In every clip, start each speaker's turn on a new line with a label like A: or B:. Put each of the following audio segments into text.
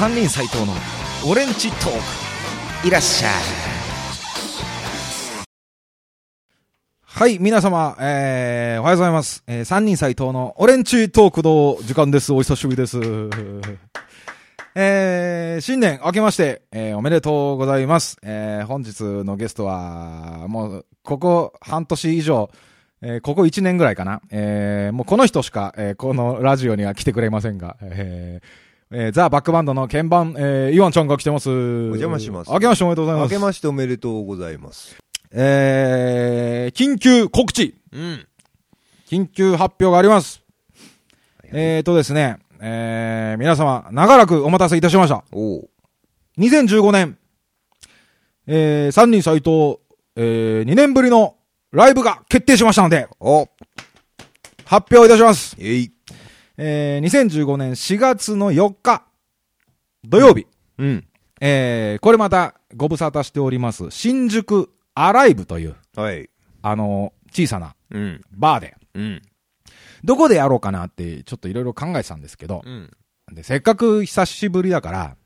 A: 三人斎藤のオレンジトークいらっしゃいはい、皆様、えー、おはようございます。えー、三人斎藤のオレンジトークの時間です。お久しぶりです。えー、新年明けまして、えー、おめでとうございます。えー、本日のゲストは、もう、ここ半年以上、えー、ここ1年ぐらいかな。えー、もうこの人しか、えー、このラジオには来てくれませんが、えー、えー、ザ・バックバンドの鍵盤、えー、イワンちゃんが来てます。お
B: 邪魔します
A: 明けましておめでとうございます。
B: 明けましておめでとうございます。
A: えー、緊急告知
B: うん。
A: 緊急発表があります。えーとですね、えー、皆様、長らくお待たせいたしました。
B: おう。
A: 2015年、えー、三人斎藤、えー、2年ぶりのライブが決定しましたので、
B: お
A: 発表いたします。
B: えい。
A: えー、2015年4月の4日、土曜日、
B: うん。
A: えー、これまたご無沙汰しております、新宿アライブという、
B: はい。
A: あの小さな
B: うん。
A: バーで、
B: うん。
A: どこでやろうかなって、ちょっといろいろ考えてたんですけど、
B: うん。
A: で、せっかく久しぶりだから、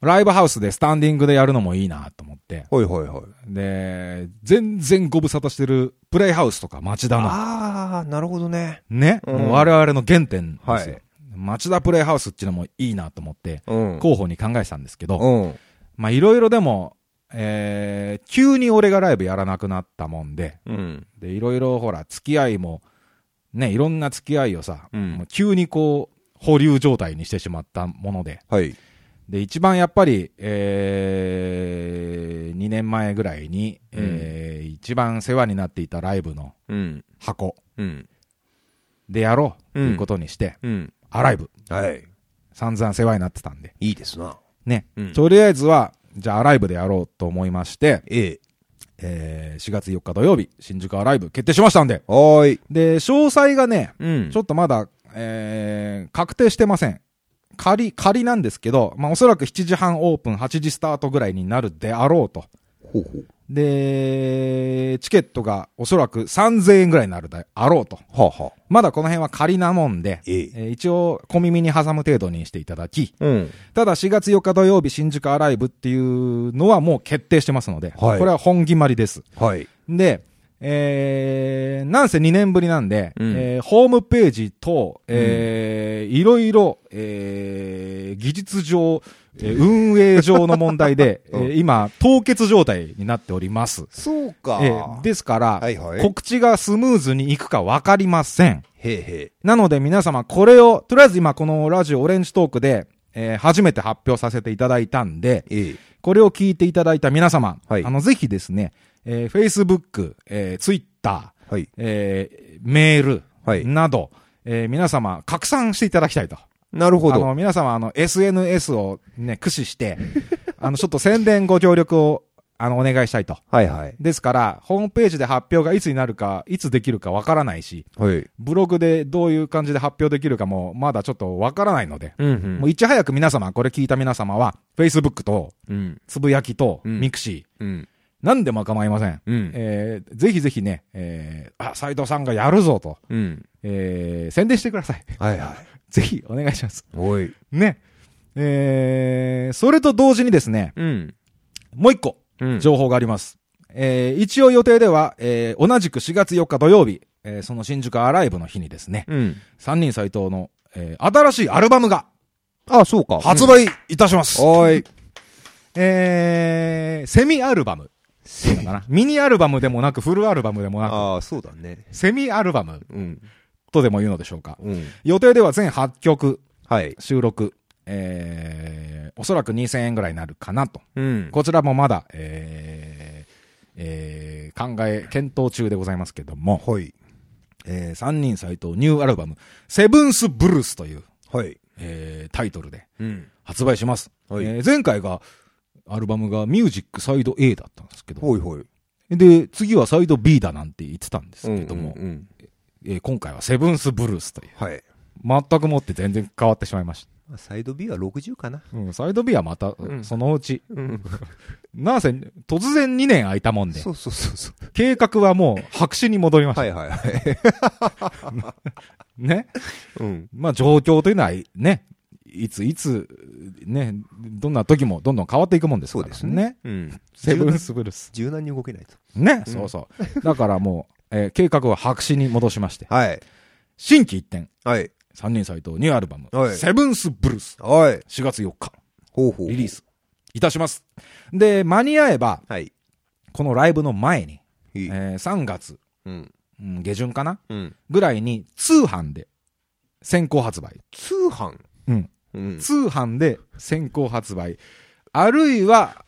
A: ライブハウスでスタンディングでやるのもいいなと思って、
B: はいはいはい。
A: で、全然ご無沙汰してるプレイハウスとか町田の、
B: あー、なるほどね。
A: ね、
B: うん
A: 我々の原点ですよ。
B: はい
A: 町田プレイハウスっていうのもいいなと思って、
B: うん。
A: 候補に考えてたんですけど、
B: うん。
A: まあいろいろでも、えー、急に俺がライブやらなくなったもんで、
B: うん。
A: で、いろいろほら、付き合いも、ね、いろんな付き合いをさ、
B: うん
A: もう急にこう、保留状態にしてしまったもので、
B: はい。
A: で、一番やっぱり、えー、2年前ぐらいに、えー一番世話になっていたライブの
B: うん。
A: 箱
B: うん。
A: でやろうと
B: うん
A: いうことにして、
B: うん。
A: アライブ、
B: はい。
A: 散々世話になってたんで、
B: いいですな。
A: ね、
B: うん
A: とりあえずは、じゃあアライブでやろうと思いまして、
B: ええ。
A: えー4月4日土曜日、新宿アライブ決定しましたんで、
B: はーい。
A: で、詳細がね、
B: うん
A: ちょっとまだ、えー確定してません。仮、仮なんですけど、まあ、おそらく7時半オープン、8時スタートぐらいになるであろうと。
B: ほうほう。
A: で、チケットがおそらく3000円ぐらいになるであろうと。
B: はあはあ。
A: まだこの辺は仮なもんで、
B: ええ。
A: えー一応小耳に挟む程度にしていただき、
B: うん。
A: ただ4月4日土曜日新宿アライブっていうのはもう決定してますので、
B: はい
A: これは本決まりです。
B: はい。
A: で、えー、なんせ2年ぶりなんで、
B: うん
A: えーホームページと、えーいろいろ、えー技術上、えー運営上の問題で、
B: う ん
A: えー今、凍結状態になっております。
B: そうか。
A: えーですから、
B: はいはい
A: 告知がスムーズにいくかわかりません。
B: へえへ
A: なので皆様これを、とりあえず今このラジオオレンジトークで、えー初めて発表させていただいたんで、
B: え。ええ。
A: これを聞いていただいた皆様、
B: はい
A: あの、ぜひですね、えー、Facebook、えー、Twitter、
B: はい。
A: えーメール、
B: はい
A: など、えー皆様、拡散していただきたいと。
B: なるほど。
A: あの、皆様、あの、SNS をね、駆使して、あの、ちょっと宣伝ご協力を、あの、お願いしたいと。
B: はいはい。
A: ですから、ホームページで発表がいつになるか、いつできるかわからないし、
B: はい。
A: ブログでどういう感じで発表できるかも、まだちょっとわからないので、
B: うんうん
A: もういち早く皆様、これ聞いた皆様は、Facebook と、
B: うん。
A: つぶやきと、
B: うん
A: ミクシー、
B: うん。
A: 何でも構いません？
B: うん。
A: えー、ぜひぜひね、えー、あ、斎藤さんがやるぞと、
B: うん。
A: えー、宣伝してください。
B: はいは
A: ぜひお願いします。
B: い。おい。
A: ね。えー、それと同時にですね、
B: うん。
A: もう一個、
B: うん。
A: 情報があります。えー、一応予定では、えー、同じく4月4日土曜日、えー、その新宿アライブの日にですね、
B: うん。
A: 三人斎藤の、えー、新しいアルバムが
B: あ、そうか。
A: 発売いたします。
B: おい。
A: えー、セミアルバム。な。ミニアルバムでもなく、フルアルバムでもなく、
B: ああ、そうだね。
A: セミアルバム
B: うん。
A: とでも言うのでしょうか。
B: うん。
A: 予定では全8曲
B: はい。
A: 収録、えー、おそらく2000円ぐらいになるかなと。
B: うん。
A: こちらもまだ、えー、えー、考え、検討中でございますけども、
B: はい。
A: えー、三人斎藤ニューアルバム、セブンスブルースという、
B: はい。
A: えー、タイトルで
B: うん。
A: 発売します。
B: はい
A: えー前回が、アルバムがミュージックサイド A だったんですけど、
B: ほいほい。
A: で、次はサイド B だなんて言ってたんですけども、
B: うんうん
A: えー今回はセブンスブルースという、
B: はい。
A: 全くもって全然変わってしまいました。
B: まあサイド B は60かな。
A: うん、サイド B はまた、
B: うん
A: そのうち、
B: うん。
A: なんせ、突然2年空いたもんで、
B: そうそうそうそう。
A: 計画はもう白紙に戻りました。
B: はいはいはい。
A: ね。
B: うん。
A: まあ状況というのはね、いついつね、どんな時もどんどん変わっていくもんですから
B: そうですね。うん。
A: セブンスブルース。
B: 柔軟に動けないと。
A: ね、
B: うん
A: そうそう。だからもう、えー計画は白紙に戻しまして、
B: はい。
A: 新規一点、
B: はい。
A: 三人斎藤ニューアルバム、
B: はい
A: セブンスブルース、
B: はい。
A: 4月4日、
B: ほうほう。
A: リリー。スいたします。で、間に合えば、
B: はい。
A: このライブの前に、
B: いい。
A: えー3月、
B: うん。
A: うん下旬かな
B: うん。
A: ぐらいに通販で先行発売。
B: 通販？
A: うん。
B: うん。
A: 通販で先行発売。あるいは、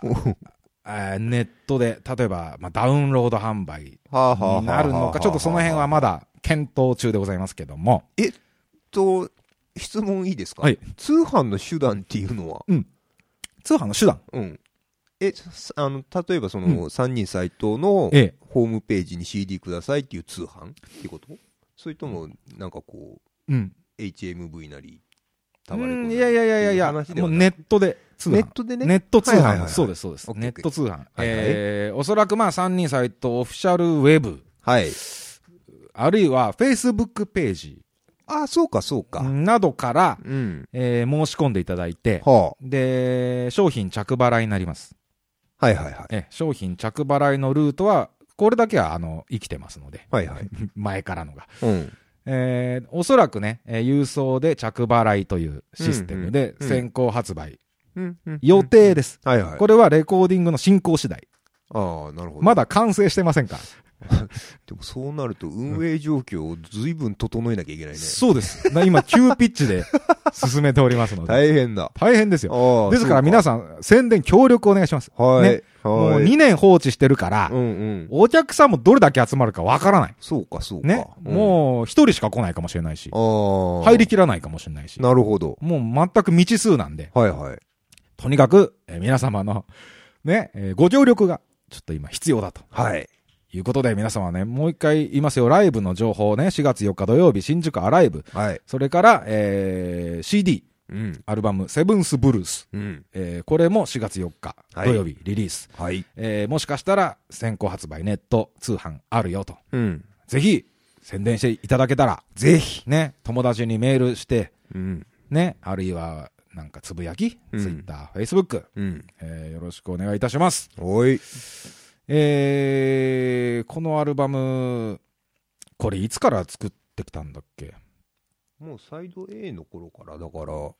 A: ネットで、例えば、まあ、ダウンロード販売になるのか、ちょっとその辺はまだ検討中でございますけども。
B: と、質問いいですか？
A: はい。
B: 通販の手段っていうのは？
A: 通販の手段。
B: うん。え、すあの、例えばそうの、
A: ん
B: 三人斎藤の
A: ええ。
B: ホームページに CD くださいっていう通販ってこと？それとも、なんかこう、
A: うん。
B: HMV なり、
A: うんいやいやいやいやいや、
B: い
A: もうネットで。
B: ネットでね？
A: ネット通販です。
B: はいはいはいはい
A: そうです、そうですネット通販。
B: はい
A: えー、おそらくまあ3人サイトオフィシャルウェブ、
B: はい。
A: あるいは Facebook ページ
B: あ、そうか、そうか。
A: などから、
B: うん。
A: えー申し込んでいただいて、
B: は
A: で、商品着払いになります。
B: あ。はいはいはい。
A: え、商品着払いのルートは、これだけは、あの、生きてますので、
B: はいはい。
A: 前からのが。
B: うん。
A: えーおそらくね、えー郵送で着払いというシステムで先行発売、
B: うん。うん
A: 予定です。
B: はいはい。
A: これはレコーディングの進行次第。
B: ああ、なるほど。
A: まだ完成してませんから。
B: でもそうなると運営状況を随分整えなきゃいけないね。
A: そうです。な今、急ピッチで進めておりますので。
B: 大変だ。
A: 大変ですよ。
B: ああ。
A: ですから皆
B: さ
A: さん、宣伝協力お願いします。
B: んはい。
A: ねもう
B: はい。
A: 2年放置してるから
B: う、んうん。
A: お客さんもどれだけ集まるかわからない。
B: そうか、そうか。
A: ね。
B: うん、
A: もう、一人しか来ないかもしれないし
B: あ、あ。
A: 入りきらないかもしれないし、
B: なるほど。
A: もう全く未知数なんで、
B: はいはい。
A: とにかく、えー皆様の、ね、えーご協力が、ちょっと今必要だと。
B: はい。
A: いうことで、皆様ね、もう一回言いますよ。ライブの情報ね、4月4日土曜日、新宿アライブ。
B: はい。
A: それから、えー CD、
B: うん。
A: アルバム、セブンスブルース。
B: うん。
A: えーこれも4月4日
B: はい
A: 土曜日リリース。
B: はい。
A: えーもしかしたら先行発売ネット通販あるよと。
B: うん。
A: ぜひ宣伝していただけたら、
B: ぜひ。
A: ね、友達にメールして、
B: うん。
A: ね、あるいはなんかつぶやき、
B: うん
A: ツイッター、フェイスブック、
B: うん。
A: えーよろしくお願いいたします。
B: おい。
A: えーこのアルバム、これいつから作ってきたんだっけ？
B: もうサイド A の頃から、だから、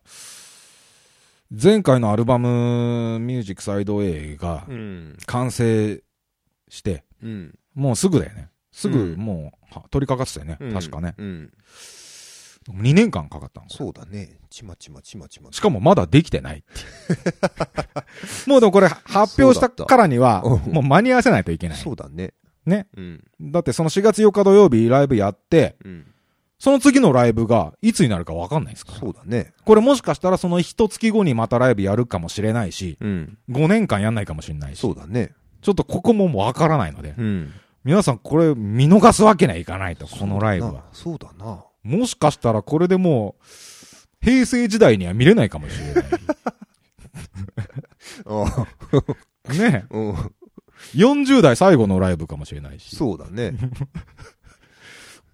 A: 前回のアルバムミュージックサイド A が
B: ん。
A: 完成して、
B: うん。
A: もうすぐだよね。すぐ
B: うん
A: もうは取り掛かってたよね。
B: うん
A: 確かね。
B: うん。
A: 2年間かかったの？
B: そうだね。ちまちまちまちま。
A: しかもまだできてないっていう もうでもこれ発表したからには、もう間に合わせないといけない。
B: そうだね。
A: ね。
B: うん。
A: だってその4月4日土曜日ライブやって、
B: うん。
A: その次のライブがいつになるかわかんないですから。
B: そうだね。
A: これもしかしたらその一月後にまたライブやるかもしれないし、
B: うん。
A: 5年間やんないかもしれないし、
B: そうだね。
A: ちょっとここももうわからないので、
B: うん。
A: 皆さんこれ見逃すわけにはいかないと、このライブは。
B: そうだな。
A: もしかしたらこれでもう、平成時代には見れないかもしれない。ね
B: うん。
A: 40代最後のライブかもしれないし。
B: そうだね。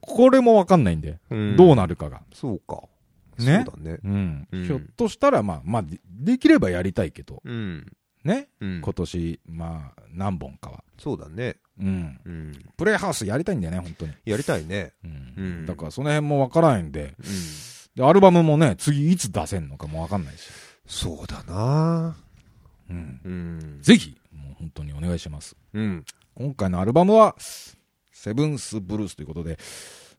A: これもわかんないんで、
B: うん
A: どうなるかが。
B: そうか。
A: ね
B: そうだね。
A: うん。
B: うん
A: ひょっとしたら、まあ、まあ、でできればやりたいけど、
B: うん。
A: ね。
B: うん。
A: 今年、まあ、何本かは。
B: そうだね。
A: うん。
B: うん。
A: プレイハウスやりたいんだよね、本当に。
B: やりたいね。
A: うん。
B: うん
A: だから、その辺もわからないんで、
B: うん。
A: で、アルバムもね、次いつ出せんのかもわかんないし。
B: そうだな。
A: うん。
B: うん。
A: ぜひ、もう本当にお願いします。
B: うん。
A: 今回のアルバムは、セブンスブルースということで、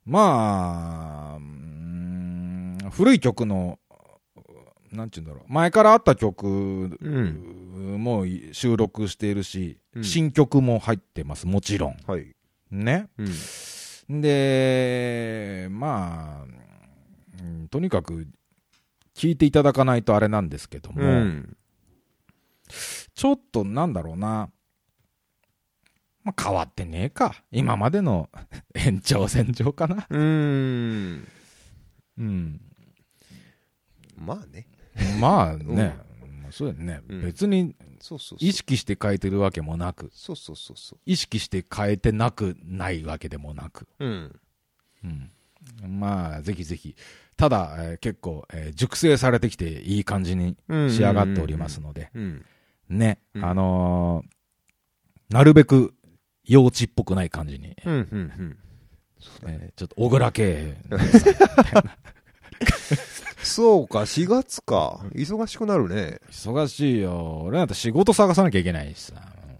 A: まあ、古い曲の、なんて言うんだろう、前からあった曲
B: うん。
A: も収録しているし、
B: うん
A: 新曲も入ってます、もちろん。
B: はい。
A: ね。
B: うん。
A: で、まあ、うんとにかく、聞いていただかないとあれなんですけども、
B: うん。
A: ちょっとなんだろうな。まあ、変わってねえか。今までの 延長線上かな。
B: うん。
A: うん。
B: まあね。
A: まあね、まあそうだよね、
B: うん
A: 別に。意識して変えてるわけもなく、
B: そうそうそうそ
A: 意識して変えてなくないわけでもなく。
B: う。うん。
A: うん。まあ、ぜひぜひ。ただ、えー結構、えー熟成されてきていい感じに仕上がっておりますので、
B: うん。
A: ね、
B: うん
A: あのーなるべく幼稚っぽくない感じに、
B: うん、うん、うん。
A: えーちょっと小倉系、
B: そうか、4月か。忙しくなるね。
A: 忙しいよ。俺なんて仕事探さなきゃいけないしさ。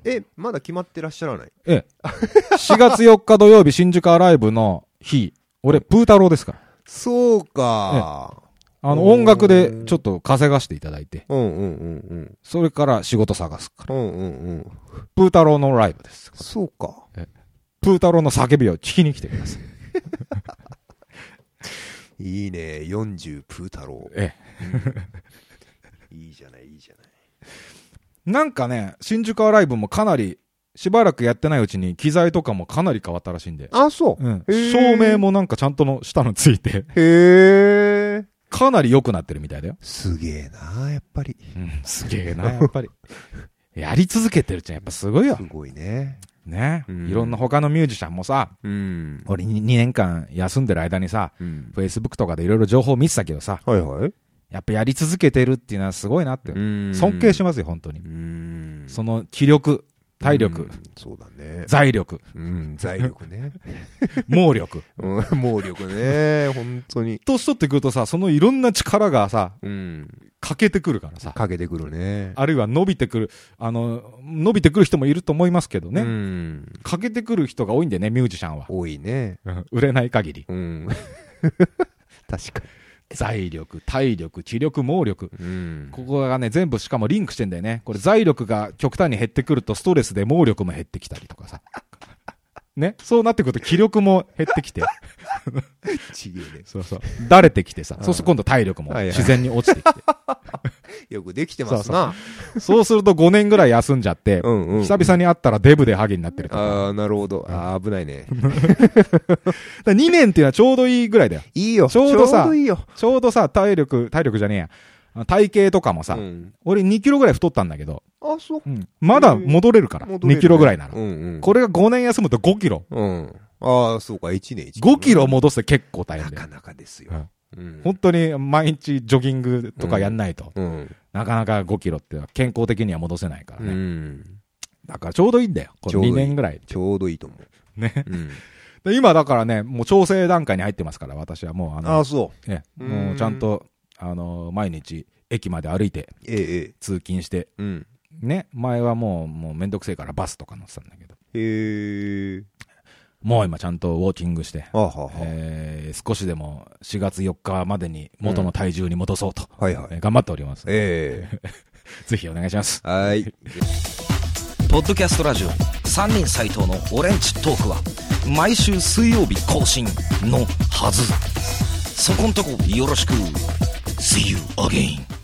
B: え、まだ決まってらっしゃらない？
A: ええ。4月4日土曜日新宿アライブの日、俺、プー太郎ですから。
B: そうか。
A: あの、音楽でちょっと稼がしていただいて、
B: うん、うん、うん、うん。
A: それから仕事探すから。
B: うん、うん、うん。
A: プー太郎のライブです。
B: そうか。
A: プー太郎の叫びを聞きに来てください。
B: いいね。40プー太郎。
A: え
B: いいじゃない、いいじゃない。
A: え。なんかね、新宿アライブもかなり、しばらくやってないうちに機材とかもかなり変わったらしいんで。
B: あ、そう。
A: うん。照明もなんかちゃんとの下のついて、
B: へえ。
A: かなり良くなってるみたいだよ。
B: すげえな、やっぱり。
A: うん、すげえな、やっぱり。やり続けてるっちゃやっぱすごいよ
B: す。ごいね。
A: ね、
B: うん
A: いろんな他のミュージシャンもさ、
B: うん。
A: 俺2年間休んでる間にさ、
B: うん。
A: Facebook とかでいろいろ情報見てたけどさ、
B: はいはい。
A: やっぱやり続けてるっていうのはすごいなって。尊敬しますよ、本当に。
B: うん。
A: その気力、体力、
B: うんそうだね。
A: 財力、
B: うん、財力ね。
A: 猛力。
B: うん、猛力ね。本当に。
A: 年取ってくるとさ、そのいろんな力がさ、
B: うん。
A: 欠けてくるからさ。
B: かけてくるね。
A: あるいは伸びてくる、あの、伸びてくる人もいると思いますけどね。
B: うん。
A: 欠けてくる人が多いんでね、ミュージシャンは。
B: 多いね。
A: うん売れない限り。
B: うん。確か
A: 財力、体力、気力、猛力。
B: に。うん。
A: ここがね、全部しかもリンクしてんだよね。これ財力が極端に減ってくるとストレスで猛力も減ってきたりとかさ。ね。そうなってくると気力も減ってきて。
B: ちげえね。
A: そうそう。だれてきてさ。
B: うん
A: そうすると今度体力も自然に落ちてきて。
B: よくできてますな。
A: そうすると5年ぐらい休んじゃって、
B: うんうん。
A: 久々に会ったらデブでハゲになってるとか。
B: ああ、なるほど。ああ、危ないね。
A: だから2年っていうのはちょうどいいぐらいだよ。
B: いいよ。
A: ちょうどさ
B: ちょうどいいよ。
A: ちょうどさ、体力、体力じゃねえや。体型とかもさ、
B: うん
A: 俺2キロぐらい太ったんだけど、
B: あ、そう。
A: うんまだ戻れるから、
B: 戻れる
A: 2キロぐらいなら。
B: うんうん。
A: これが5年休むと5キロ。
B: うん。ああ、そうか、1年1
A: 5キロ戻すって結構大変。
B: なかなかですよ。うん。
A: 本当に毎日ジョギングとかやんないと、
B: うん。
A: なかなか5キロって健康的には戻せないから
B: う
A: ね。
B: ん。
A: だからちょうどいいんだよ。この2
B: ちょうどいい
A: 年ぐらい。
B: ちょうどいいと思う。
A: ね。
B: うん。
A: で今だからね、もう調整段階に入ってますから、私はもうあの、
B: ああ、そ
A: ね、
B: うん
A: もうちゃんと、あの、毎日駅まで歩いて
B: ええ。
A: 通勤して、
B: うん。
A: ね、前はもう、もうめんどくせえからバスとか乗ってたんだけど、
B: へえ。
A: もう今ちゃんとウォーキングして、
B: あはは。
A: えー少しでも4月4日までに元の体重に戻そうと、
B: はいはい。
A: えー頑張っております。
B: え
A: ぜひお願いします。
B: え。はい。
C: ポッドキャストラジオ3人斎藤のオレンジトークは毎週水曜日更新のはずそこんとこよろしく See you again